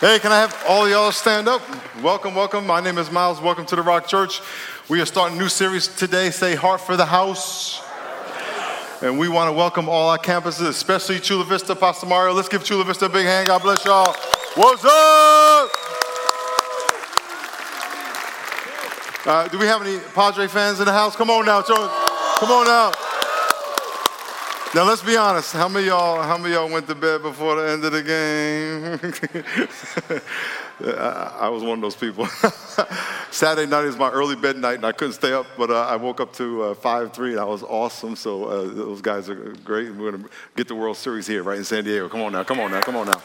Hey, can I have all y'all stand up? Welcome, welcome. My name is Miles. Welcome to the Rock Church. We are starting a new series today. Say Heart for the House. And we want to welcome all our campuses, especially Chula Vista, Pastor Mario. Let's give Chula Vista a big hand. God bless y'all. What's up? Uh, do we have any Padre fans in the house? Come on now, Come on now. Now let's be honest. How many y'all? How many y'all went to bed before the end of the game? I, I was one of those people. Saturday night is my early bed night, and I couldn't stay up. But uh, I woke up to uh, five three, and I was awesome. So uh, those guys are great. and We're gonna get the World Series here, right in San Diego. Come on now. Come on now. Come on now.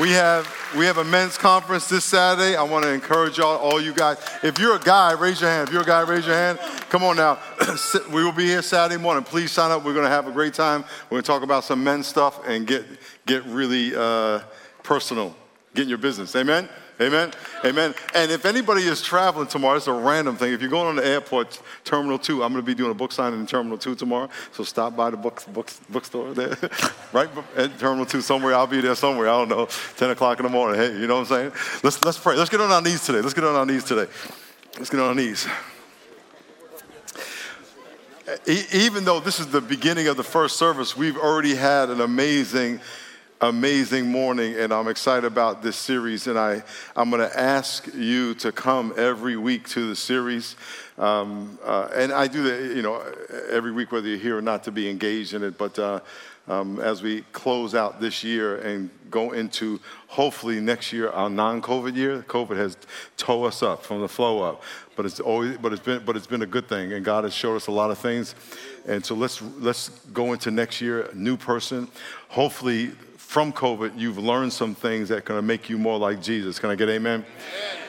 We have we have a men's conference this Saturday. I want to encourage y'all, all you guys. If you're a guy, raise your hand. If you're a guy, raise your hand. Come on now. we will be here Saturday morning. Please sign up. We're going to have a great time. We're going to talk about some men's stuff and get get really uh, personal. Get in your business. Amen. Amen. Amen. And if anybody is traveling tomorrow, it's a random thing. If you're going on the airport, Terminal 2, I'm going to be doing a book signing in Terminal 2 tomorrow. So stop by the book, book, bookstore there, right at Terminal 2 somewhere. I'll be there somewhere. I don't know, 10 o'clock in the morning. Hey, you know what I'm saying? Let's, let's pray. Let's get on our knees today. Let's get on our knees today. Let's get on our knees. Even though this is the beginning of the first service, we've already had an amazing amazing morning, and I'm excited about this series. And I, I'm going to ask you to come every week to the series. Um, uh, and I do that, you know, every week, whether you're here or not, to be engaged in it. But uh, um, as we close out this year and go into hopefully next year, our non-COVID year, COVID has towed us up from the flow up. But it's always, but it's been, but it's been a good thing, and God has showed us a lot of things. And so let's let's go into next year, a new person. Hopefully, from COVID, you've learned some things that are going to make you more like Jesus. Can I get amen?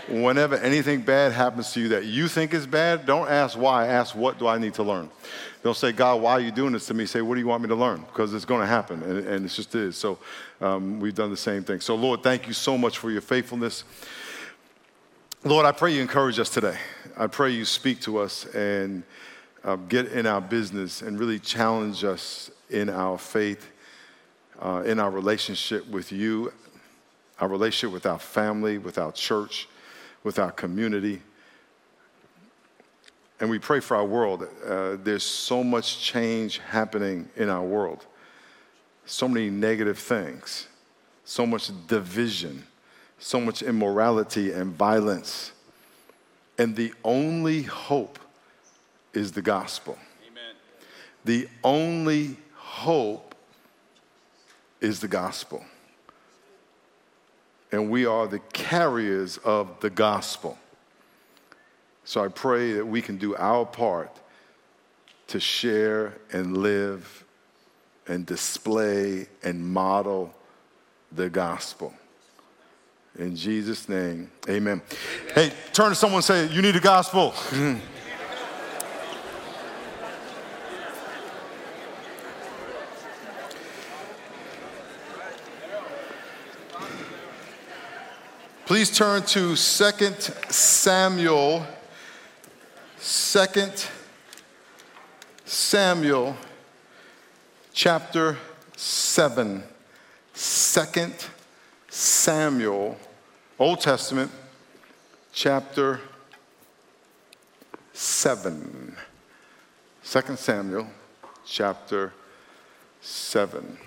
amen? Whenever anything bad happens to you that you think is bad, don't ask why. Ask what do I need to learn. Don't say, God, why are you doing this to me? Say, what do you want me to learn? Because it's going to happen, and, and it just is. So um, we've done the same thing. So, Lord, thank you so much for your faithfulness. Lord, I pray you encourage us today. I pray you speak to us and uh, get in our business and really challenge us in our faith uh, in our relationship with you, our relationship with our family, with our church, with our community. And we pray for our world. Uh, there's so much change happening in our world, so many negative things, so much division, so much immorality and violence. And the only hope is the gospel. Amen. The only hope is the gospel. And we are the carriers of the gospel. So I pray that we can do our part to share and live and display and model the gospel. In Jesus' name, amen. amen. Hey, turn to someone and say, You need the gospel. Mm-hmm. Please turn to 2 Samuel. 2 Samuel chapter 7. 2 Samuel, Old Testament, chapter 7. 2 Samuel, chapter 7.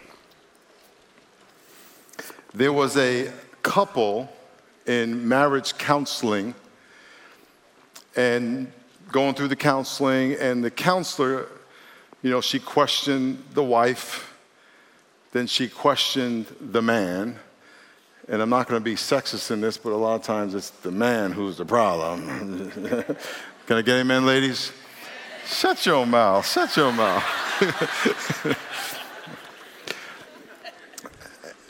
There was a couple in marriage counseling and going through the counseling, and the counselor, you know, she questioned the wife, then she questioned the man. And I'm not going to be sexist in this, but a lot of times it's the man who's the problem. Can I get amen, ladies? Shut your mouth. Shut your mouth.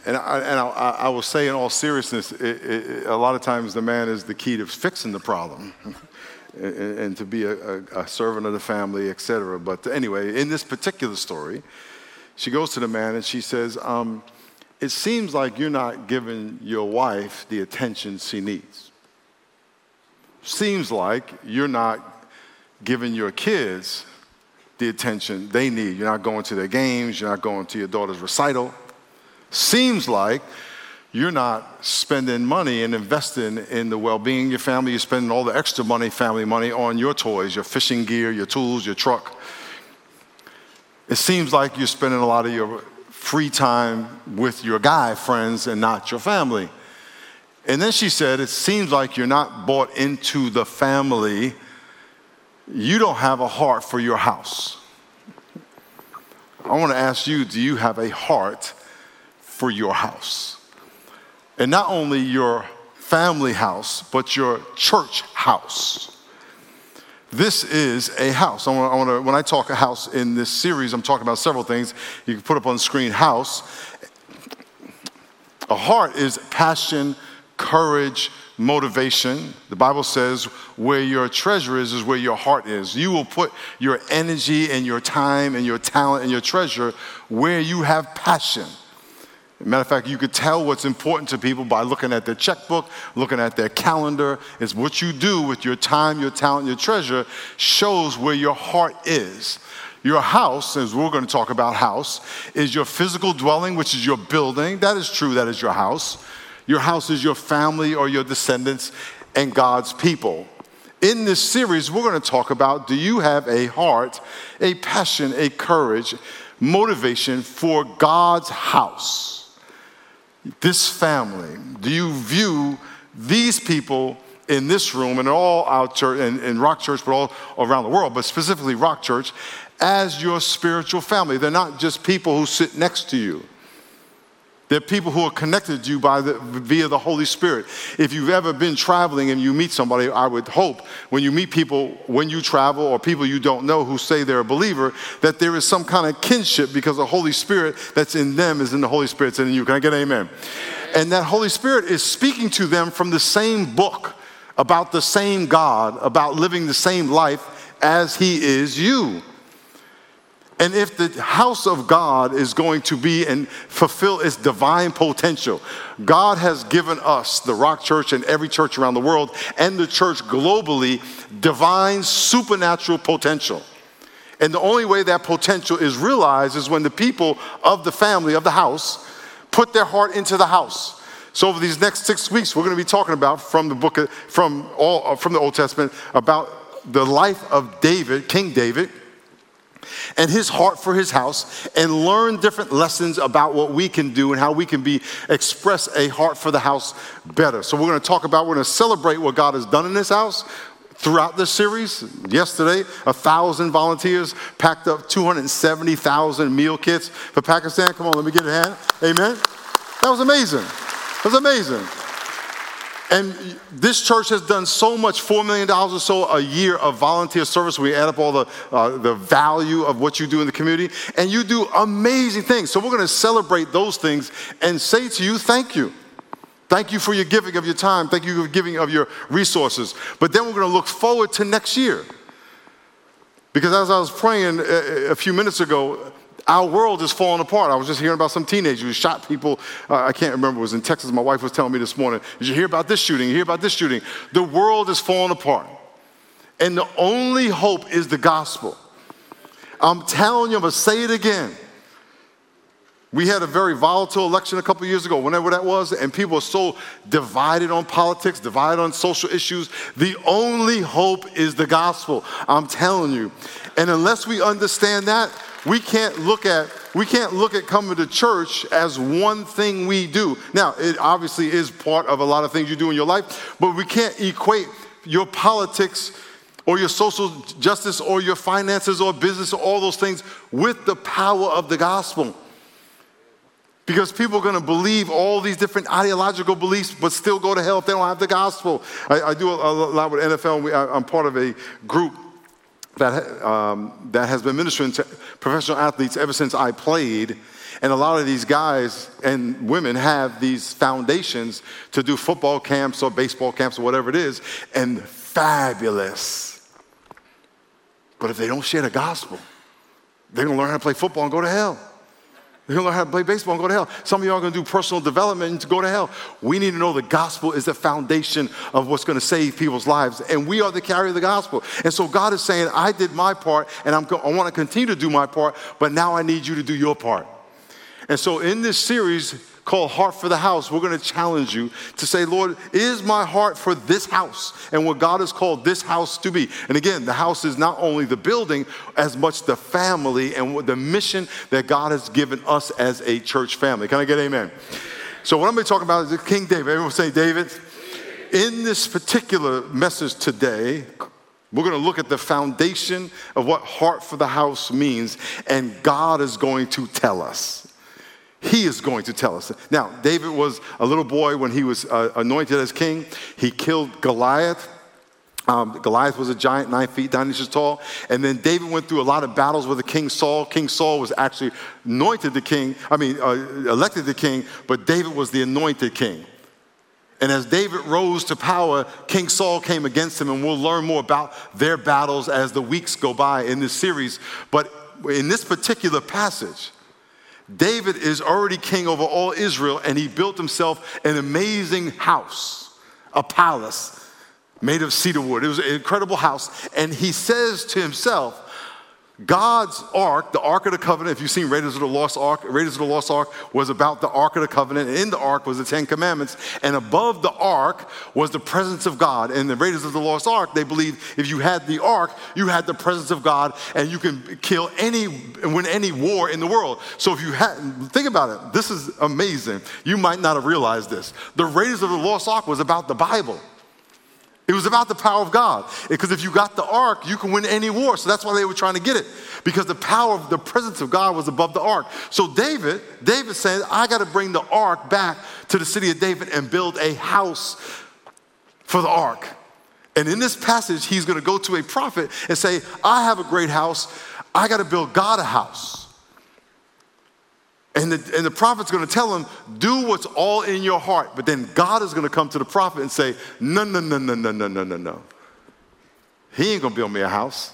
And I, and I, I will say, in all seriousness, it, it, a lot of times the man is the key to fixing the problem. and, and, to be a, a, servant of the family, etc. But anyway, in this particular story, she goes to the man and she says, um, It seems like you're not giving your wife the attention she needs. Seems like you're not giving your kids the attention they need. You're not going to their games, you're not going to your daughter's recital. Seems like you're not spending money and investing in the well being of your family. You're spending all the extra money, family money, on your toys, your fishing gear, your tools, your truck. It seems like you're spending a lot of your free time with your guy friends and not your family. And then she said, It seems like you're not bought into the family. You don't have a heart for your house. I want to ask you do you have a heart for your house? And not only your family house, but your church house. This is a house. I want, I want to, when I talk a house in this series, I'm talking about several things. You can put up on the screen house. A heart is passion, courage, motivation. The Bible says, where your treasure is, is where your heart is. You will put your energy and your time and your talent and your treasure where you have passion. Matter of fact, you could tell what's important to people by looking at their checkbook, looking at their calendar. It's what you do with your time, your talent, your treasure shows where your heart is. Your house, as we're going to talk about house, is your physical dwelling, which is your building. That is true, that is your house. Your house is your family or your descendants and God's people. In this series, we're going to talk about do you have a heart, a passion, a courage, motivation for God's house? This family, do you view these people in this room and all our church and, and Rock Church, but all around the world, but specifically Rock Church, as your spiritual family? They're not just people who sit next to you. They're people who are connected to you by the, via the Holy Spirit. If you've ever been traveling and you meet somebody, I would hope when you meet people when you travel or people you don't know who say they're a believer, that there is some kind of kinship because the Holy Spirit that's in them is in the Holy Spirit that's in you. Can I get an amen? And that Holy Spirit is speaking to them from the same book about the same God, about living the same life as He is you. And if the house of God is going to be and fulfill its divine potential, God has given us, the Rock Church and every church around the world, and the church globally, divine supernatural potential. And the only way that potential is realized is when the people of the family, of the house, put their heart into the house. So over these next six weeks, we're going to be talking about from the book of, from all uh, from the Old Testament about the life of David, King David and his heart for his house and learn different lessons about what we can do and how we can be express a heart for the house better. So we're going to talk about we're going to celebrate what God has done in this house throughout this series. Yesterday, a thousand volunteers packed up 270,000 meal kits for Pakistan. Come on, let me get a hand. Amen. That was amazing. That was amazing. And this church has done so much, $4 million or so a year of volunteer service. We add up all the, uh, the value of what you do in the community, and you do amazing things. So we're going to celebrate those things and say to you, thank you. Thank you for your giving of your time. Thank you for giving of your resources. But then we're going to look forward to next year. Because as I was praying a, a few minutes ago, our world is falling apart. I was just hearing about some teenager who shot people. Uh, I can't remember, it was in Texas. My wife was telling me this morning. Did you hear about this shooting? You hear about this shooting? The world is falling apart. And the only hope is the gospel. I'm telling you, I'm going to say it again. We had a very volatile election a couple years ago, whenever that was, and people are so divided on politics, divided on social issues. The only hope is the gospel. I'm telling you. And unless we understand that, we can't look at we can't look at coming to church as one thing we do. Now, it obviously is part of a lot of things you do in your life, but we can't equate your politics or your social justice or your finances or business or all those things with the power of the gospel. Because people are going to believe all these different ideological beliefs, but still go to hell if they don't have the gospel. I, I do a, a, lot with NFL. We, I, I'm part of a group that, um, that has been ministering to professional athletes ever since I played. And a lot of these guys and women have these foundations to do football camps or baseball camps or whatever it is, and fabulous. But if they don't share the gospel, they're gonna learn how to play football and go to hell. They're gonna learn how to play baseball and go to hell. Some of y'all are gonna do personal development to go to hell. We need to know the gospel is the foundation of what's gonna save people's lives, and we are the carrier of the gospel. And so God is saying, I did my part, and I'm I wanna continue to do my part, but now I need you to do your part. And so in this series, called Heart for the House, we're going to challenge you to say, Lord, is my heart for this house and what God has called this house to be? And again, the house is not only the building, as much the family and the mission that God has given us as a church family. Can I get amen? So, what I'm going to talk about is King David. Everyone say, David. In this particular message today, we're going to look at the foundation of what heart for the house means, and God is going to tell us. He is going to tell us. Now, David was a little boy when he was uh, anointed as king. He killed Goliath. Um, Goliath was a giant, nine feet, nine inches tall. And then David went through a lot of battles with the King Saul. King Saul was actually anointed the king, I mean, uh, elected the king, but David was the anointed king. And as David rose to power, King Saul came against him, and we'll learn more about their battles as the weeks go by in this series. But in this particular passage, David is already king over all Israel, and he built himself an amazing house, a palace made of cedar wood. It was an incredible house. And he says to himself, God's ark, the ark of the covenant, if you've seen Raiders of the Lost Ark, Raiders of the Lost Ark was about the ark of the covenant. And in the ark was the Ten Commandments. And above the ark was the presence of God. And the Raiders of the Lost Ark, they believed if you had the ark, you had the presence of God and you can kill any, win any war in the world. So if you had, think about it. This is amazing. You might not have realized this. The Raiders of the Lost Ark was about the Bible. It was about the power of God. Because if you got the ark, you can win any war. So that's why they were trying to get it. Because the power of the presence of God was above the ark. So David, David said, I got to bring the ark back to the city of David and build a house for the ark. And in this passage, he's going to go to a prophet and say, I have a great house. I got to build God a house. And the, and the prophet's to tell him, do what's all in your heart. But then God is to come to the prophet and say, no, no, no, no, no, no, no, no, no. He ain't to build me a house.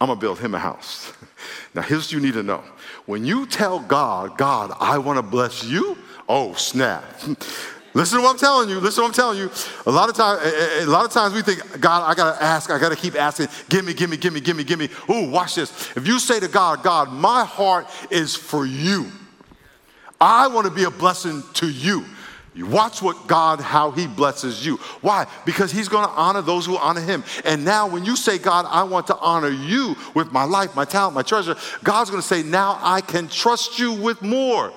I'm to build him a house. now, here's what you need to know. When you tell God, God, I want to bless you, oh, snap. Listen to what I'm telling you. Listen to what I'm telling you. A lot of times, a lot of times we think, God, I gotta ask, I gotta keep asking, give me, give me, give me, give me, give me. Ooh, watch this. If you say to God, God, my heart is for you. I want to be a blessing to you. You watch what God, how He blesses you. Why? Because He's going to honor those who honor Him. And now, when you say, God, I want to honor you with my life, my talent, my treasure, God's going to say, now I can trust you with more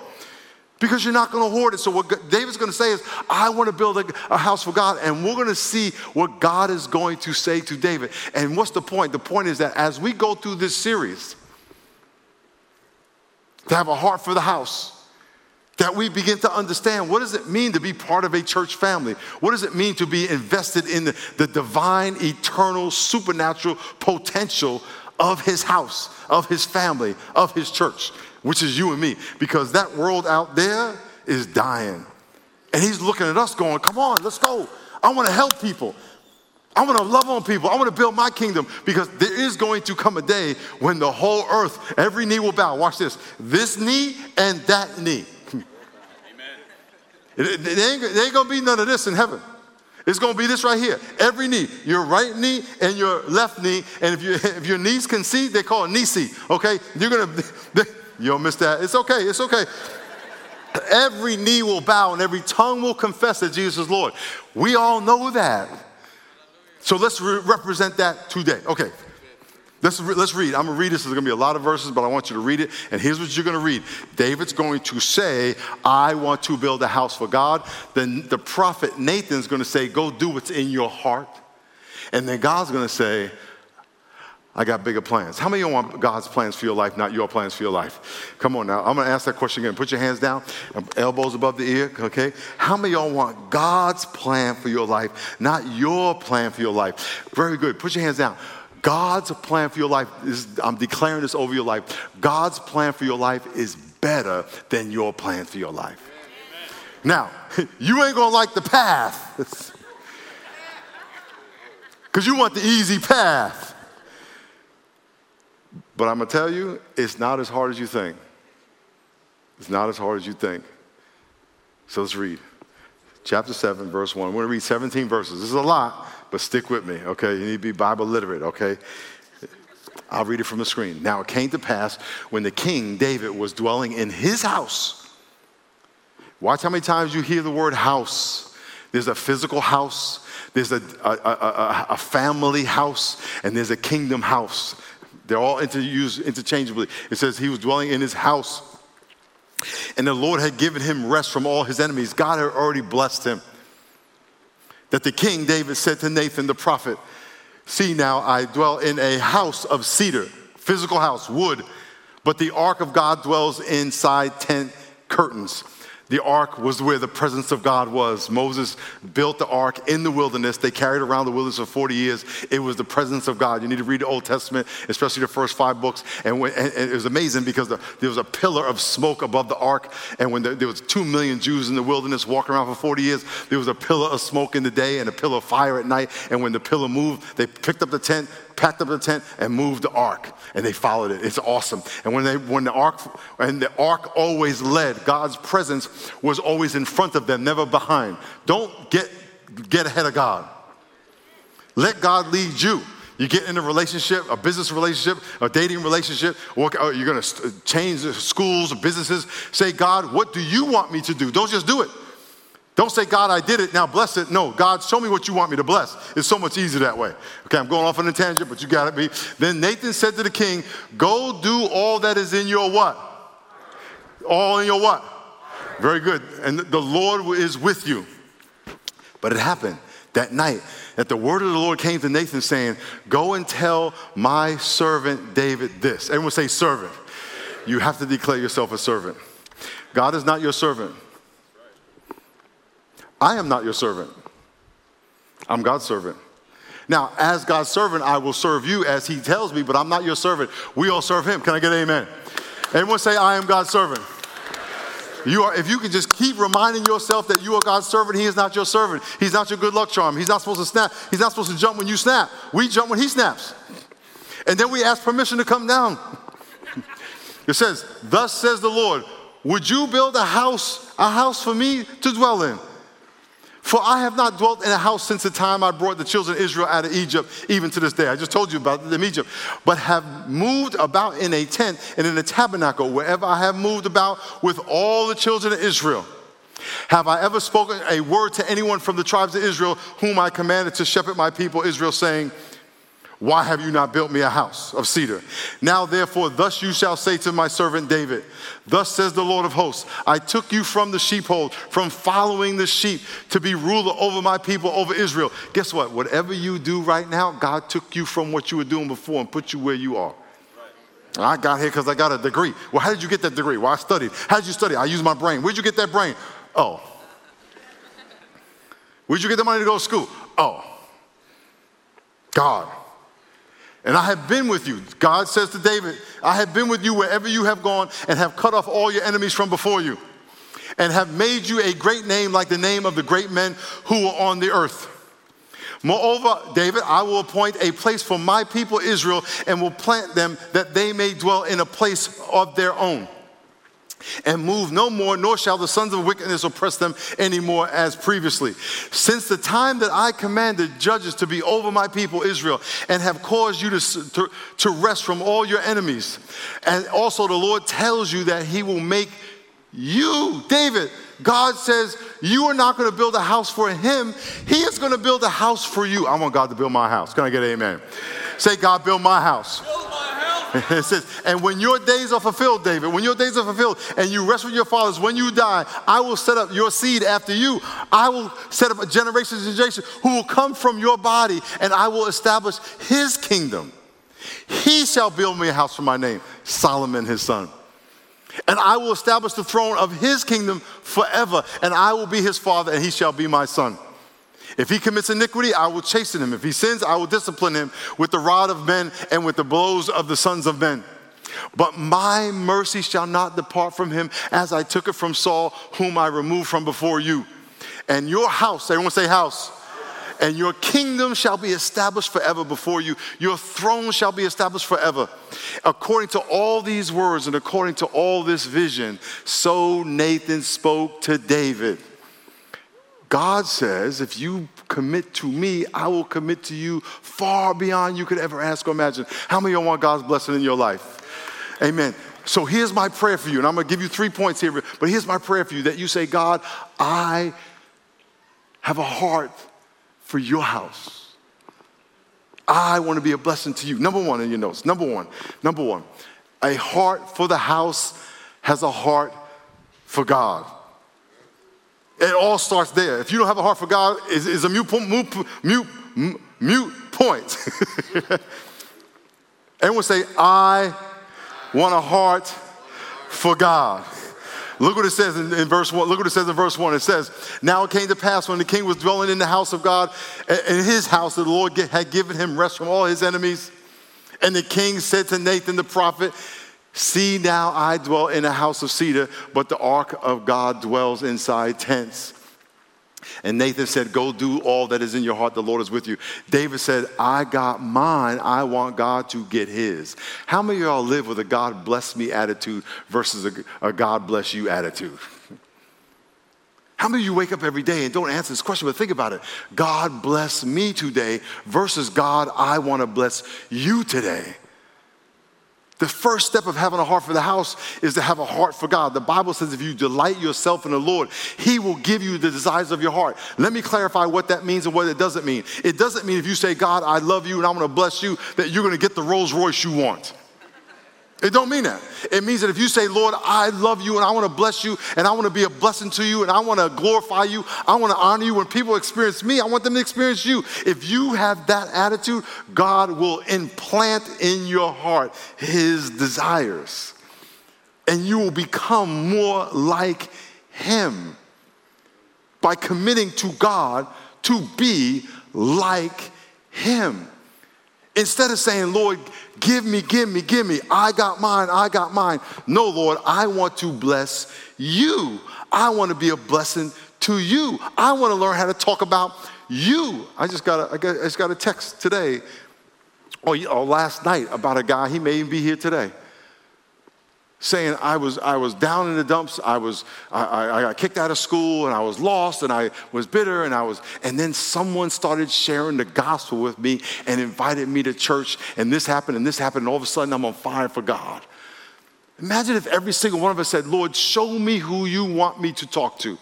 because you're not going to hoard it. So, what David's going to say is, I want to build a, a, house for God, and we're going to see what God is going to say to David. And what's the point? The point is that as we go through this series, to have a heart for the house, that we begin to understand what does it mean to be part of a church family? What does it mean to be invested in the, the divine, eternal, supernatural potential of his house, of his family, of his church? Which is you and me, because that world out there is dying. And he's looking at us going, Come on, let's go. I want to help people. I want to love on people. I want to build my kingdom because there is going to come a day when the whole earth, every knee will bow. Watch this this knee and that knee. Amen. It, it, ain't, ain't going to be none of this in heaven. It's going to be this right here. Every knee, your right knee and your left knee. And if, you, if your knees can see, they call it knee see. okay? You're going to, you don't miss that. It's okay. It's okay. Every knee will bow and every tongue will confess that Jesus is Lord. We all know that. So let's re- represent that today. Okay. Let's, re- let's read. I'm going to read this. There's going to be a lot of verses, but I want you to read it. And here's what you're going to read David's going to say, I want to build a house for God. Then the prophet Nathan's going to say, Go do what's in your heart. And then God's going to say, I got bigger plans. How many of you want God's plans for your life, not your plans for your life? Come on now. I'm going to ask that question again. Put your hands down, um, elbows above the ear, okay? How many of y'all want God's plan for your life, not your plan for your life? Very good. Put your hands down. God's plan for your life is, I'm declaring this over your life. God's plan for your life is better than your plan for your life. Now, you ain't gonna like the path because you want the easy path. But I'm going to tell you, it's not as hard as you think. It's not as hard as you think. So let's read. Chapter 7, verse 1. We're going to read 17 verses. This is a lot, but stick with me, okay? You need to be Bible literate, okay? I'll read it from the screen. Now it came to pass when the king David was dwelling in his house Watch how many times you hear the word house. There's a physical house, there's a, a, a, a family house, and there's a kingdom house. They're all inter- used interchangeably. It says he was dwelling in his house, and the Lord had given him rest from all his enemies. God had already blessed him. That the king David said to Nathan the prophet, See now, I dwell in a house of cedar, physical house, wood, but the ark of God dwells inside tent curtains. The ark was where the presence of God was. Moses built the ark in the wilderness. They carried around the wilderness for 40 years. It was the presence of God. You need to read the Old Testament, especially the first five books. And, when, and it was amazing because the, there was a pillar of smoke above the ark. And when the, there was two million Jews in the wilderness walking around for 40 years, there was a pillar of smoke in the day and a pillar of fire at night. And when the pillar moved, they picked up the tent, packed up the tent and moved the ark and they followed it it's awesome and when they when the ark and the ark always led god's presence was always in front of them never behind don't get get ahead of god let god lead you you get in a relationship, a business relationship, a dating relationship, or you're going to change schools or businesses. Say, God, what do you want me to do? Don't just do it. Don't say, God, I did it, now bless it. No, God, show me what you want me to bless. It's so much easier that way. Okay, I'm going off on a tangent, but you got be. Then Nathan said to the king, Go do all that is in your what? All in your what? Very good. And the Lord is with you. But it happened that night that the word of the Lord came to Nathan saying, Go and tell my servant David this. Everyone say, servant. You have to declare yourself a servant. God is not your servant. I am not your servant. I'm God's servant. Now, as God's servant, I will serve you as He tells me, but I'm not your servant. We all serve Him. Can I get amen? Everyone say, I am God's servant. You are, if you can just keep reminding yourself that you are God's servant, He is not your servant. He's not your good luck charm. He's not supposed to snap. He's not supposed to jump when you snap. We jump when He snaps. And then we ask permission to come down. It says, Thus says the Lord, Would you build a house, a house for me to dwell in? For I have not dwelt in a house since the time I brought the children of Israel out of Egypt, even to this day. I just told you about them Egypt. But have moved about in a tent and in a tabernacle, wherever I have moved about with all the children of Israel. Have I ever spoken a word to anyone from the tribes of Israel, whom I commanded to shepherd my people Israel, saying, why have you not built me a house of cedar? Now, therefore, thus you shall say to my servant David, Thus says the Lord of hosts, I took you from the sheepfold, from following the sheep, to be ruler over my people, over Israel. Guess what? Whatever you do right now, God took you from what you were doing before and put you where you are. I got here because I got a degree. Well, how did you get that degree? Well, I studied. How did you study? I used my brain. Where'd you get that brain? Oh. Where'd you get the money to go to school? Oh. God. And I have been with you. God says to David, I have been with you wherever you have gone and have cut off all your enemies from before you and have made you a great name like the name of the great men who were on the earth. Moreover, David, I will appoint a place for my people Israel and will plant them that they may dwell in a place of their own and move no more, nor shall the sons of wickedness oppress them anymore as previously. Since the time that I commanded judges to be over my people Israel, and have caused you to, to, to rest from all your enemies, and also the Lord tells you that He will make you, David, God says, You are not going to build a house for Him, He is going to build a house for you. I want God to build my house. Can I get amen? Say, God, build my house. Build my it says, and when your days are fulfilled, David, when your days are fulfilled and you rest with your fathers, when you die, I will set up your seed after you. I will set up a generation and generation who will come from your body, and I will establish his kingdom. He shall build me a house for my name, Solomon his son. And I will establish the throne of his kingdom forever, and I will be his father, and he shall be my son. If he commits iniquity, I will chasten him. If he sins, I will discipline him with the rod of men and with the blows of the sons of men. But my mercy shall not depart from him as I took it from Saul, whom I removed from before you. And your house, everyone say house, and your kingdom shall be established forever before you. Your throne shall be established forever. According to all these words and according to all this vision, so Nathan spoke to David. God says, if you commit to me, I will commit to you far beyond you could ever ask or imagine. How many of you want God's blessing in your life? Amen. So here's my prayer for you, and I'm gonna give you three points here, but here's my prayer for you that you say, God, I have a heart for your house. I wanna be a blessing to you. Number one in your notes, number one, number one, a heart for the house has a heart for God. It all starts there. If you don't have a heart for God, it's, it's a mute, mute, mute, mute point. Everyone say, I want a heart for God. Look what it says in, in, verse 1. Look what it says in verse 1. It says, Now it came to pass when the king was dwelling in the house of God, in his house, that the Lord had given him rest from all his enemies. And the king said to Nathan the prophet, See now, I dwell in a house of cedar, but the ark of God dwells inside tents. And Nathan said, Go do all that is in your heart. The Lord is with you. David said, I got mine. I want God to get his. How many of y'all live with a God bless me attitude versus a, a God bless you attitude? How many of you wake up every day and don't answer this question, but think about it? God bless me today versus God, I want to bless you today. The first step of having a heart for the house is to have a heart for God. The Bible says if you delight yourself in the Lord, He will give you the desires of your heart. Let me clarify what that means and what it doesn't mean. It doesn't mean if you say, God, I love you and I'm gonna bless you, that you're gonna get the Rolls Royce you want. It don't mean that. It means that if you say, Lord, I love you and I want to bless you and I want to be a blessing to you and I want to glorify you, I want to honor you. When people experience me, I want them to experience you. If you have that attitude, God will implant in your heart his desires and you will become more like him by committing to God to be like him. Instead of saying, Lord, give me, give me, give me, I got mine, I got mine. No, Lord, I want to bless you. I want to be a blessing to you. I want to learn how to talk about you. I just got a, I just got a text today or, or last night about a guy, he may even be here today saying I was, I was down in the dumps, I was I, I, got kicked out of school and I was lost and I was bitter and I was and then someone started sharing the gospel with me and invited me to church and this happened and this happened and all of a sudden I'm on fire for God. Imagine if every single one of us said, Lord, show me who you want me to talk to.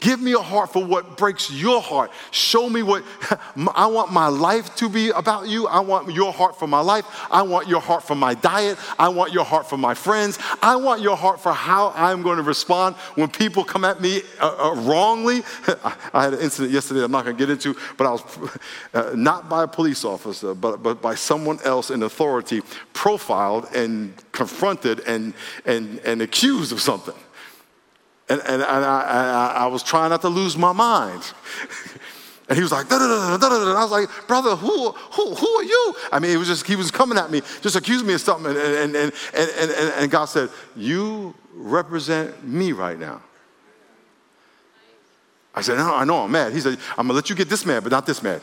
Give me a heart for what breaks your heart. Show me what I want my life to be about you. I want your heart for my life. I want your heart for my diet. I want your heart for my friends. I want your heart for how I'm going to respond when people come at me uh, uh, wrongly. I had an incident yesterday I'm not going to get into, but I was uh, not by a police officer, but, but by someone else in authority profiled and confronted and, and, and accused of something. And, and, and I, I, I, was trying not to lose my mind. and he was like, da, da, da, da, da, and I was like, brother, who, who, who are you? I mean, it was just, he was coming at me, just accusing me of something. And, and, and, and, and, and God said, You represent me right now. I said, No, I know I'm mad. He said, I'm going to let you get this mad, but not this mad.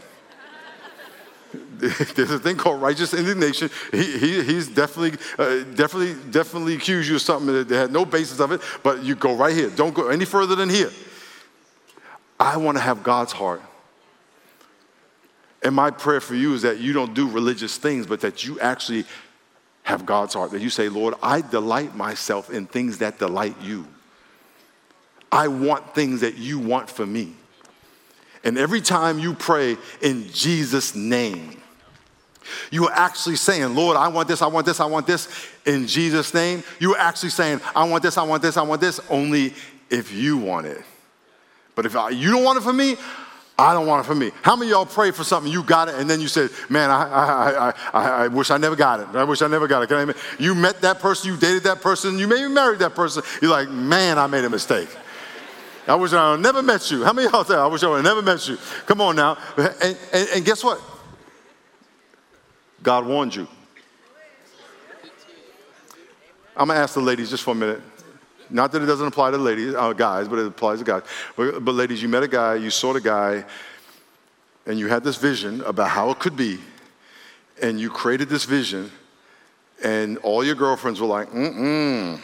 there's a thing called righteous indignation. He, he, he's definitely, uh, definitely, definitely accused you of something that had no basis of it, but you go right here. Don't go any further than here. I want to have God's heart. And my prayer for you is that you don't do religious things, but that you actually have God's heart. That you say, Lord, I delight myself in things that delight you. I want things that you want for me. And every time you pray in Jesus' name, you are actually saying, Lord, I want this, I want this, I want this in Jesus' name. You are actually saying, I want this, I want this, I want this, only if you want it. But if I, you don't want it for me, I don't want it for me. How many y'all pray for something, you got it, and then you said, Man, I, I, I, I, wish I never got it. I wish I never got it. Can I, you met that person, you dated that person, you maybe married that person. You're like, Man, I made a mistake. I wish I never met you. How many of y'all say, I wish I would have never met you? Come on now. And, and, and guess what? God warned you. I'm going to ask the ladies just for a minute. Not that it doesn't apply to ladies, uh, guys, but it applies to guys. But, but ladies, you met a guy, you saw the guy, and you had this vision about how it could be, and you created this vision, and all your girlfriends were like, mm-mm,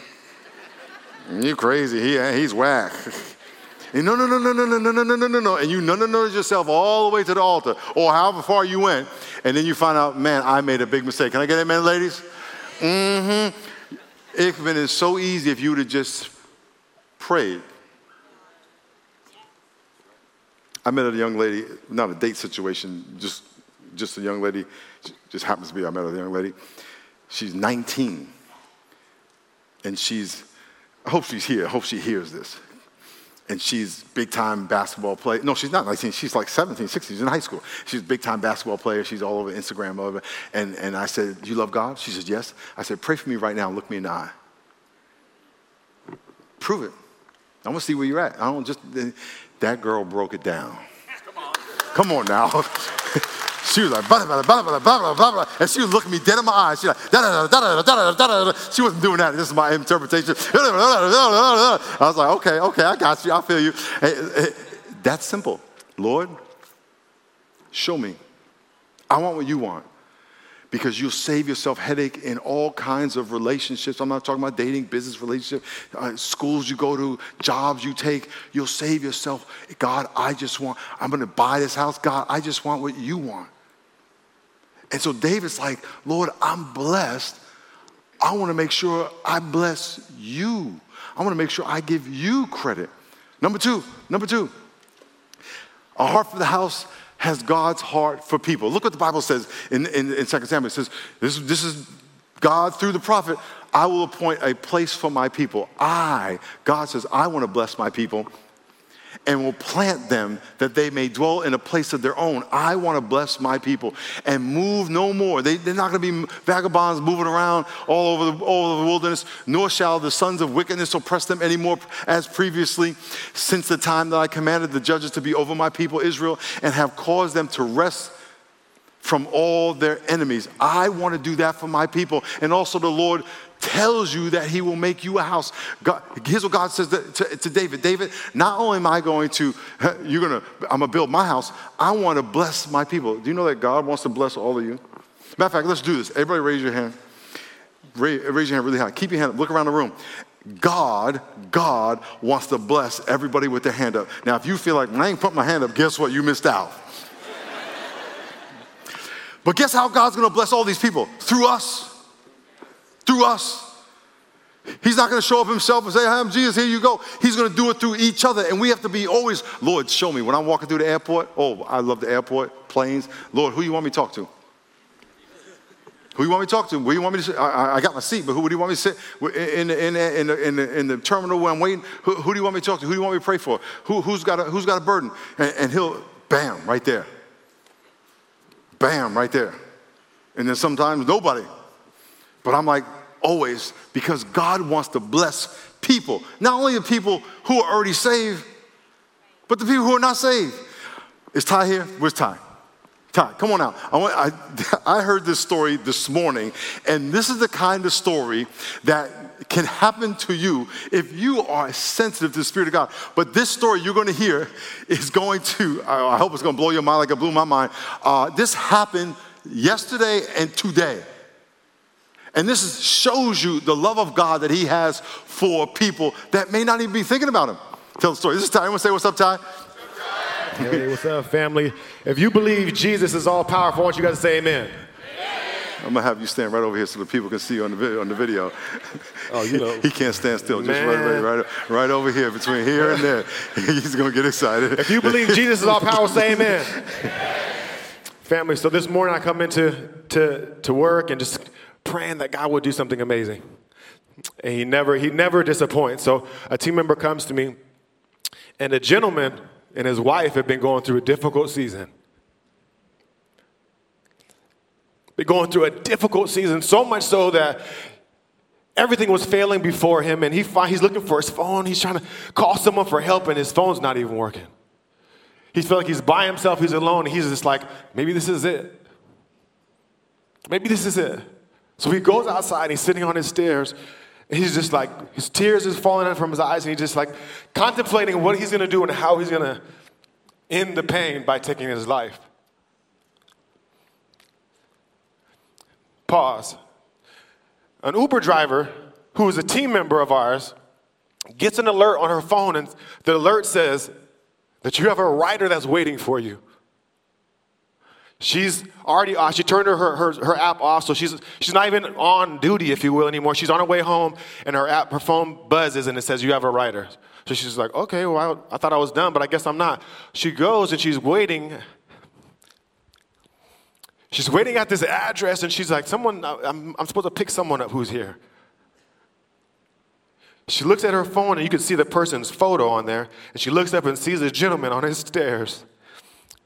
you crazy, he, he's whack. And no, no, no, no, no, no, no, no, no, no, no, no. And you no, no, no yourself all the way to the altar or however far you went. And then you find out, man, I made a big mistake. Can I get amen, ladies? Mm-hmm. It would have been so easy if you would have just prayed. I met a young lady, not a date situation, just, just a young lady, just happens to be, I met a young lady. She's 19. And she's, I hope she's here, I hope she hears this. And she's big time basketball player. No, she's not 19. She's like 17, 16. She's in high school. She's a big time basketball player. She's all over Instagram, all over. And, and I said, Do you love God? She said, Yes. I said, Pray for me right now. Look me in the eye. Prove it. I want to see where you're at. I don't just, eh, that girl broke it down. Come on. Come on now. she was like, blah, blah, blah, blah, blah, blah, blah, and she was looking me dead in my eyes. She was like, da, da, da, da, da, da, da, She wasn't doing that. This is my interpretation. I was like, okay, okay, I got you. I feel you. That's simple. Lord, show me. I want what you want because you'll save yourself headache in all kinds of relationships. I'm not talking about dating, business relationship, uh, schools you go to, jobs you take. You'll save yourself. God, I just want, I'm going to buy this house. God, I just want what you want. And so David's like, Lord, I'm blessed. I want to make sure I bless you. I want to make sure I give you credit. Number two, number two, a heart for the house has God's heart for people. Look what the Bible says in, in, in 2 Samuel. It says, this, this is God through the prophet. I will appoint a place for my people. I, God says, I want to bless my people and will plant them that they may dwell in a place of their own. I want to bless my people and move no more. They, are not going to be vagabonds moving around all over, the, all over the wilderness, nor shall the sons of wickedness oppress them anymore as previously, since the time that I commanded the judges to be over my people Israel and have caused them to rest from all their enemies. I want to do that for my people. And also, the Lord tells you that he will make you a house. God, here's what God says to, to, to, David David, not only am I going to, you're going to, I'm going to build my house, I want to bless my people. Do you know that God wants to bless all of you? Matter of fact, let's do this. Everybody raise your hand. Raise, raise your hand really high. Keep your hand up. Look around the room. God, God wants to bless everybody with their hand up. Now, if you feel like, I ain't put my hand up, guess what? You missed out. But guess how God's gonna bless all these people? Through us through us. He's not to show up himself and say, I'm Jesus, here you go. He's to do it through each other. And we have to be always, Lord, show me. When I'm walking through the airport, oh, I love the airport, planes. Lord, who you want me to talk to? Who you want me to talk to? Where you want me to? I, I got my seat, but who do you want me to sit in in in the, in the, in the terminal where I'm waiting? Who, who, do you want me to talk to? Who do you want me to pray for? Who, has got a, who's got a burden? And, and he'll, bam, right there. Bam, right there. And then sometimes nobody. But I'm like, always, because God wants to bless people. Not only the people who are already saved, but the people who are not saved. Is Ty here? Where's Ty? Ty, come on out. I, want, I, I heard this story this morning, and this is the kind of story that can happen to you if you are sensitive to the Spirit of God. But this story you're going to hear is going to, I hope it's going to blow your mind like it blew my mind. Uh, this happened yesterday and today. And this is, shows you the love of God that He has for people that may not even be thinking about Him. Tell the story. This is Ty. Anyone say what's up, Ty? Hey, what's up, family? If you believe Jesus is all powerful, I want you guys to say amen. I'm gonna have you stand right over here so the people can see you on the video. On the video. Oh, you know. he can't stand still. Just right, right, right, right over here, between here and there. He's gonna get excited. If you believe Jesus is all powerful, say amen. Family, so this morning I come into to, to work and just praying that God would do something amazing. And he never, he never disappoints. So a team member comes to me, and a gentleman and his wife have been going through a difficult season. Been going through a difficult season, so much so that everything was failing before him, and he find, he's looking for his phone. He's trying to call someone for help, and his phone's not even working. He feels like he's by himself, he's alone. He's just like, maybe this is it. Maybe this is it. So he goes outside, he's sitting on his stairs, he's just like, his tears is falling out from his eyes, and he's just like contemplating what he's gonna do and how he's gonna end the pain by taking his life. Pause. An Uber driver who is a team member of ours gets an alert on her phone, and the alert says that you have a rider that's waiting for you. She's already off. She turned her, her, her app off, so she's, she's not even on duty, if you will, anymore. She's on her way home, and her app, her phone buzzes, and it says, You have a rider. So she's like, Okay, well, I, I thought I was done, but I guess I'm not. She goes and she's waiting. She's waiting at this address, and she's like, Someone, uh, I'm, I'm supposed to pick someone up who's here. She looks at her phone, and you can see the person's photo on there, and she looks up and sees a gentleman on his stairs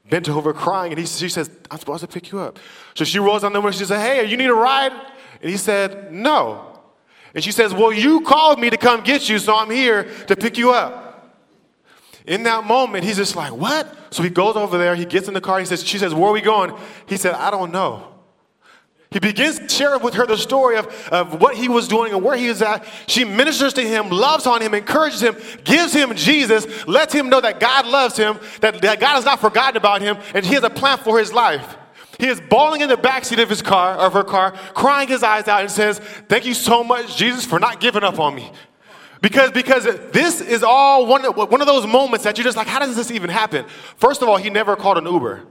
bent over crying, and he, she says, I'm supposed to pick you up. So she rolls on the window, she says, Hey, you need a ride? And he said, No. And she says, Well, you called me to come get you, so I'm here to pick you up. In that moment, he's just like, What? So he goes over there, he gets in the car, he says, She says, Where are we going? He said, I don't know. He begins to share with her the story of, of what he was doing and where he was at. She ministers to him, loves on him, encourages him, gives him Jesus, lets him know that God loves him, that, that God has not forgotten about him, and he has a plan for his life. He is bawling in the backseat of his car, of her car, crying his eyes out, and says, Thank you so much, Jesus, for not giving up on me. Because, because this is all one, one of those moments that you're just like, how does this even happen? First of all, he never called an Uber.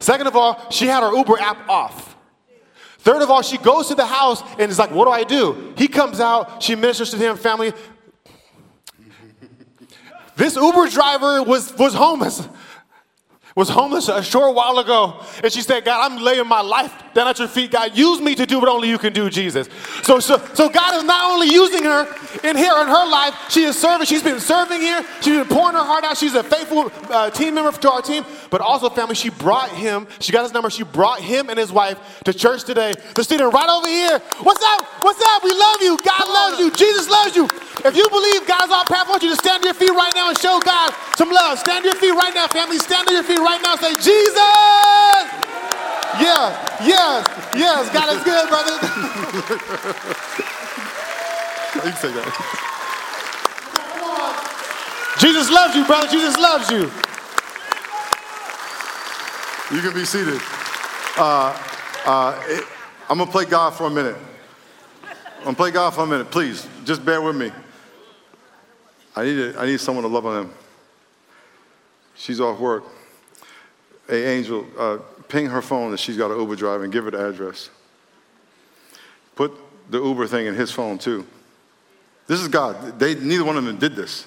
Second of all, she had her Uber app off. Third of all, she goes to the house and is like, What do I do? He comes out, she ministers to him, family. This Uber driver was, was homeless was homeless a short while ago. And she said, God, I'm laying my life down at your feet. God, use me to do what only you can do, Jesus. So, so, so God is not only using her in here in her life, she is serving. She's been serving here. She's been pouring her heart out. She's a faithful uh, team member to our team. But also, family, she brought him, she got his number, she brought him and his wife to church today. The student right over here. What's up? What's up? We love you. God loves you. Jesus loves you. If you believe God's all powerful, I want you to stand to your feet right now and show God some love. Stand to your feet right now, family. Stand to your feet right now. Say, Jesus! Yeah, yes, yes. God is good, brother. you can say that. Jesus loves you, brother. Jesus loves you. You can be seated. Uh, uh, it, I'm going to play God for a minute. I'm going to play God for a minute. Please, just bear with me. I need, a, I need someone to love on him. She's off work. Hey, Angel, uh, ping her phone that she's got an Uber driver and give her the address. Put the Uber thing in his phone too. This is God. They, neither one of them did this.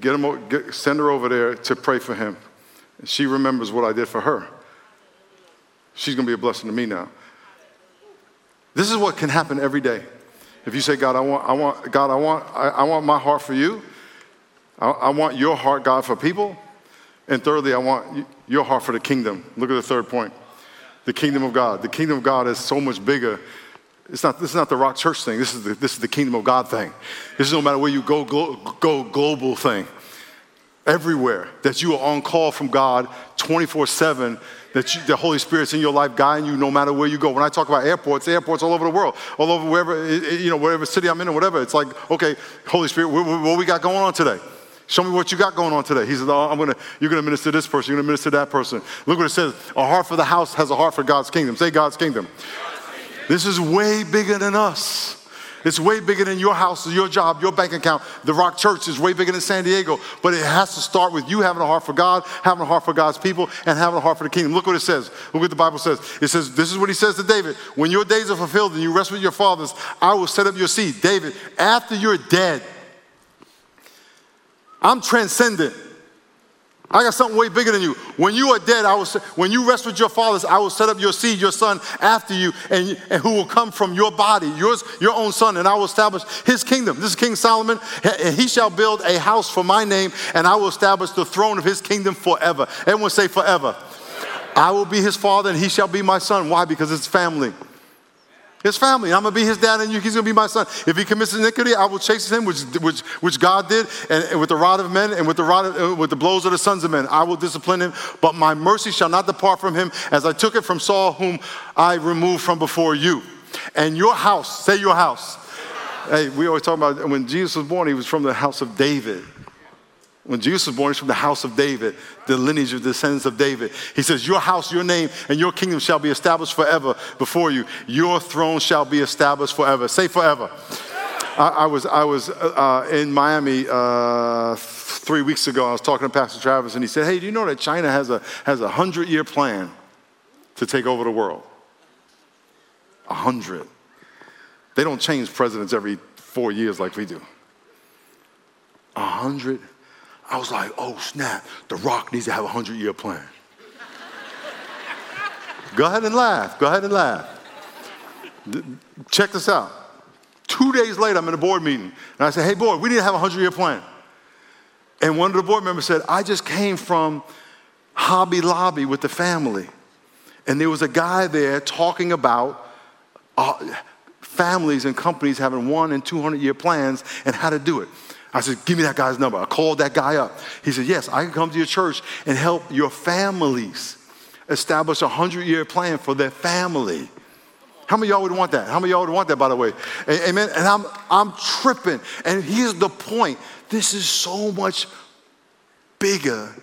Get him, get, send her over there to pray for him. She remembers what I did for her. She's going to be a blessing to me now. This is what can happen every day. If you say, God, I want, I want, God, I want, I, I want my heart for you. I, I want your heart, God, for people. And thirdly, I want your heart for the kingdom. Look at the third point the kingdom of God. The kingdom of God is so much bigger. It's not, this is not the rock church thing. This is the, this is the kingdom of God thing. This is no matter where you go, go, go global thing. Everywhere that you are on call from God 24 7 that you, the Holy Spirit's in your life guiding you no matter where you go. When I talk about airports, airports all over the world, all over wherever, you know, whatever city I'm in or whatever, it's like, okay, Holy Spirit, what, what we got going on today? Show me what you got going on today. He says, oh, I'm gonna, you're going to minister this person, you're going to minister that person. Look what it says a heart for the house has a heart for God's kingdom. Say God's kingdom. God's kingdom. This is way bigger than us. It's way bigger than your house, your job, your bank account. The Rock Church is way bigger than San Diego. But it has to start with you having a heart for God, having a heart for God's people, and having a heart for the kingdom. Look what it says. Look what the Bible says. It says, This is what he says to David When your days are fulfilled and you rest with your fathers, I will set up your seed. David, after you're dead, I'm transcendent. I got something way bigger than you. When you are dead, I will, when you rest with your fathers, I will set up your seed, your son, after you, and, and who will come from your body, yours, your own son, and I will establish his kingdom. This is King Solomon. And he shall build a house for my name, and I will establish the throne of his kingdom forever. Everyone say forever. I will be his father, and he shall be my son. Why? Because it's family. His family. I'm going to be his dad and you, he's going to be my son. If he commits iniquity, I will chase him, which, which, which God did, and, and with the rod of men and with the, rod of, uh, with the blows of the sons of men. I will discipline him, but my mercy shall not depart from him as I took it from Saul, whom I removed from before you. And your house, say your house. Hey, we always talk about when Jesus was born, he was from the house of David. When Jesus was born, he's from the house of David, the lineage of the descendants of David. He says, Your house, your name, and your kingdom shall be established forever before you. Your throne shall be established forever. Say forever. I, I was, I was uh, in Miami uh, three weeks ago, I was talking to Pastor Travis, and he said, Hey, do you know that China has a, has a 100 year plan to take over the world? A 100. They don't change presidents every four years like we do. A 100. I was like, Oh, snap. The Rock needs to have a 100 year plan. Go ahead and laugh. Go ahead and laugh. Check this out. Two days later, I'm in a board meeting, and I said, Hey, board, we need to have a 100 year plan. And one of the board members said, I just came from Hobby Lobby with the family. And there was a guy there talking about uh, families and companies having one and 200 year plans and how to do it. I said, Give me that guy's number. I called that guy up. He said, Yes, I can come to your church and help your families establish a 100 year plan for their family. How many y'all would want that? How many y'all would want that, by the way? Amen. And I'm, I'm tripping. And here's the point this is so much bigger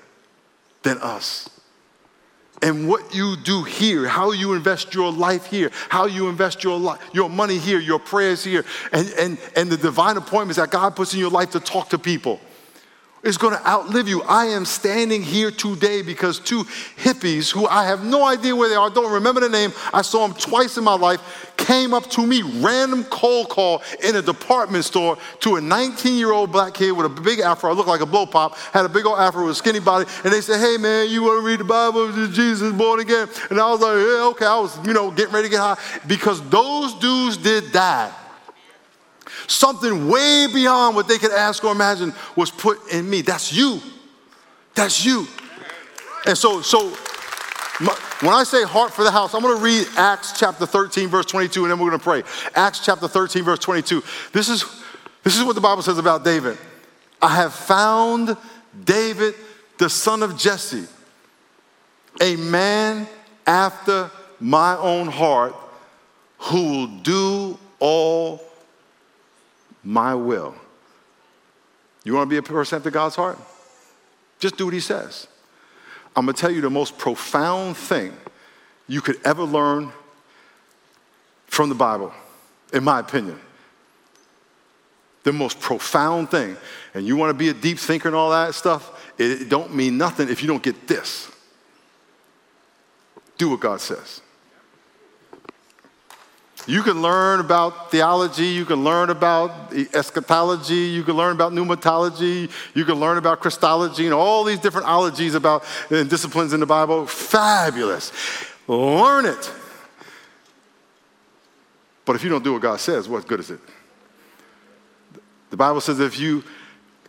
than us. And what you do here, how you invest your life here, how you invest your, li- your money here, your prayers here, and, and, and the divine appointments that God puts in your life to talk to people is going to outlive you. I am standing here today because two hippies who I have no idea where they are, don't remember the name, I saw them twice in my life, came up to me, random cold call in a department store to a 19 year old black kid with a big afro, I looked like a blow pop, had a big old afro with a skinny body, and they said, Hey man, you want to read the Bible? Jesus born again? And I was like, Yeah, okay. I was, you know, getting ready to get high because those dudes did that. Something way beyond what they could ask or imagine was put in me. That's you. That's you. And so, so when I say heart for the house, I'm going to read Acts chapter 13, verse 22, and then we're going to pray. Acts chapter 13, verse 22. This is, this is what the Bible says about David. I have found David, the son of Jesse, a man after my own heart who will do all my will. You want to be a person after God's heart? Just do what He says. I'm going to tell you the most profound thing you could ever learn from the Bible, in my opinion. The most profound thing. And you want to be a deep thinker and all that stuff, it don't mean nothing if you don't get this. Do what God says. You can learn about theology, you can learn about eschatology, you can learn about pneumatology, you can learn about Christology, and all these different ologies about and disciplines in the Bible. Fabulous. Learn it. But if you don't do what God says, what good is it? The Bible says if you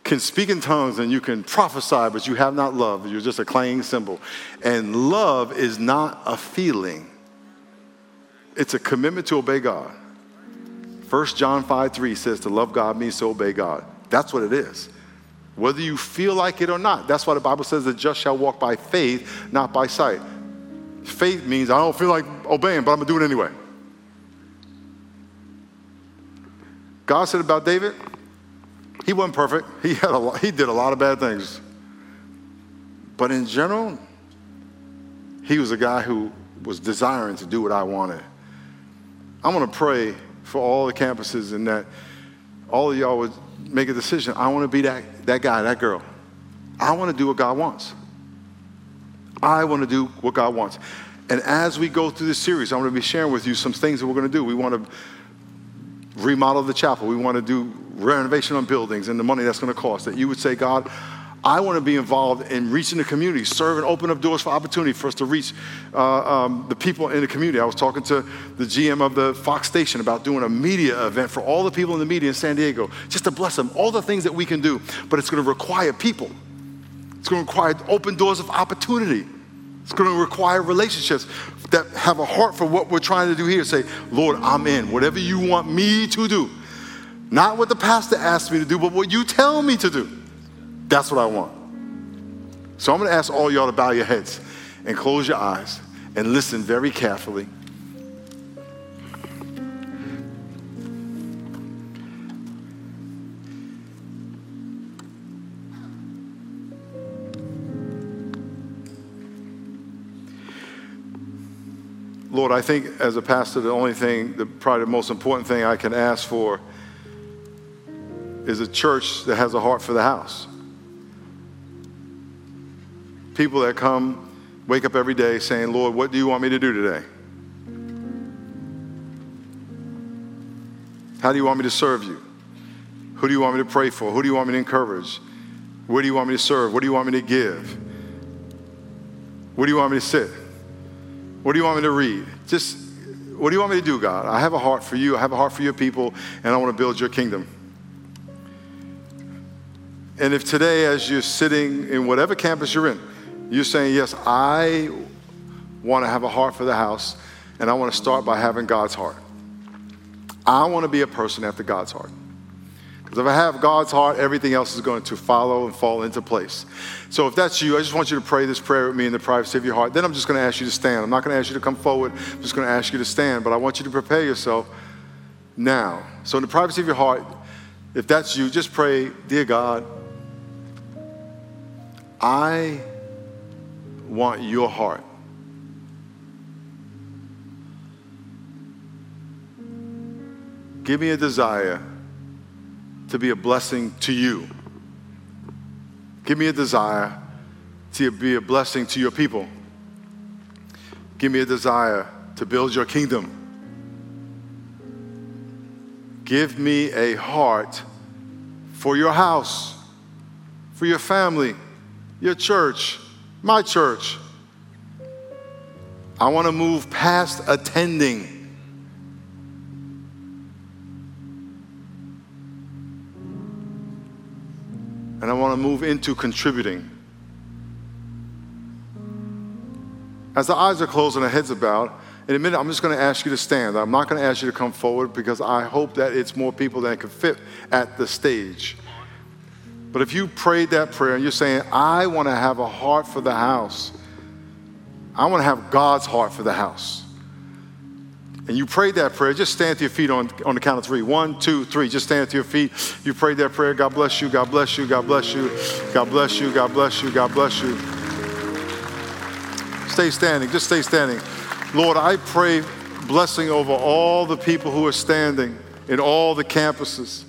can speak in tongues and you can prophesy, but you have not love, you're just a clanging cymbal. And love is not a feeling. It's a commitment to obey God. 1 John 5 3 says to love God means to obey God. That's what it is. Whether you feel like it or not. That's why the Bible says the just shall walk by faith, not by sight. Faith means I don't feel like obeying, but I'm to do it anyway. God said about David, he wasn't perfect. He, had a lot, he did a lot of bad things. But in general, he was a guy who was desiring to do what I wanted. I'm going to pray for all the campuses and that all of y'all would make a decision. I want to be that, that guy, that girl. I want to do what God wants. I want to do what God wants. And as we go through this series, I'm going to be sharing with you some things that we're going to do. We want to remodel the chapel. We want to do renovation on buildings and the money that's going to cost. That you would say, God, I want to be involved in reaching the community, serve and open up doors for opportunity for us to reach uh, um, the people in the community. I was talking to the GM of the Fox station about doing a media event for all the people in the media in San Diego, just to bless them. All the things that we can do, but it's going to require people. It's going to require open doors of opportunity. It's going to require relationships that have a heart for what we're trying to do here. Say, Lord, I'm in. Whatever you want me to do. Not what the pastor asked me to do, but what you tell me to do. That's what I want. So I'm going to ask all y'all to bow your heads and close your eyes and listen very carefully. Lord, I think as a pastor, the only thing, the, probably the most important thing I can ask for is a church that has a heart for the house. People that come, wake up every day saying, Lord, what do you want me to do today? How do you want me to serve you? Who do you want me to pray for? Who do you want me to encourage? Where do you want me to serve? What do you want me to give? Where do you want me to sit? What do you want me to read? Just, what do you want me to do, God? I have a heart for you. I have a heart for your people, and I want to build your kingdom. And if today, as you're sitting in whatever campus you're in, you're saying, Yes, I want to have a heart for the house, and I want to start by having God's heart. I want to be a person after God's heart. Because if I have God's heart, everything else is going to follow and fall into place. So if that's you, I just want you to pray this prayer with me in the privacy of your heart. Then I'm just going to ask you to stand. I'm not going to ask you to come forward. I'm just going to ask you to stand. But I want you to prepare yourself now. So in the privacy of your heart, if that's you, just pray, Dear God, I want your heart. Give me a desire to be a blessing to you. Give me a desire to be a blessing to your people. Give me a desire to build your kingdom. Give me a heart for your house, for your family, your church, my church. I want to move past attending and I want to move into contributing. As the eyes are closed and the heads bowed, in a minute, I'm just going to ask you to stand. I'm not going to ask you to come forward because I hope that it's more people than can fit at the stage. But if you prayed that prayer and you're saying, I want to have a heart for the house, I want to have God's heart for the house and you prayed that prayer, just stand to your feet on, on the count of three. One, two, three. Just stand to your feet. You prayed that prayer. God bless you. God bless you. God bless you. God bless you. God bless you. God bless you. Stay standing. Just stay standing. Lord, I pray blessing over all the people who are standing in all the campuses.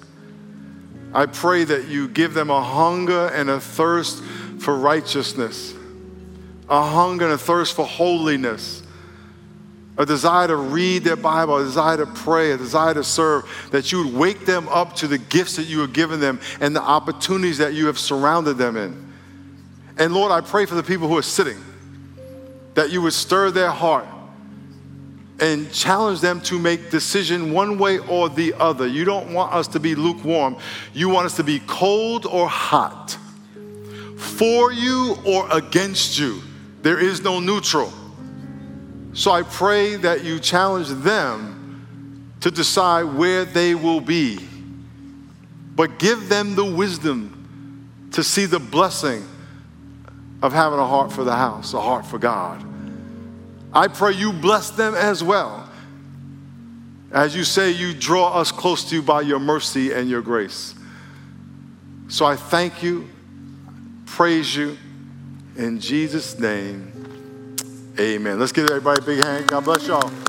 I pray that you give them a hunger and a thirst for righteousness, a hunger and a thirst for holiness a desire to read their Bible, a desire to pray, a desire to serve, that you would wake them up to the gifts that you have given them and the opportunities that you have surrounded them in. And Lord, I pray for the people who are sitting, that you would stir their heart and challenge them to make decision one way or the other. You don't want us to be lukewarm. You want us to be cold or hot, for you or against you. There is no neutral. So I pray that you challenge them to decide where they will be, but give them the wisdom to see the blessing of having a heart for the house, a heart for God. I pray you bless them as well. As you say, you draw us close to you by your mercy and your grace. So I thank you, praise you, in Jesus' name. Amen. Let's give everybody a big hand. God bless y'all.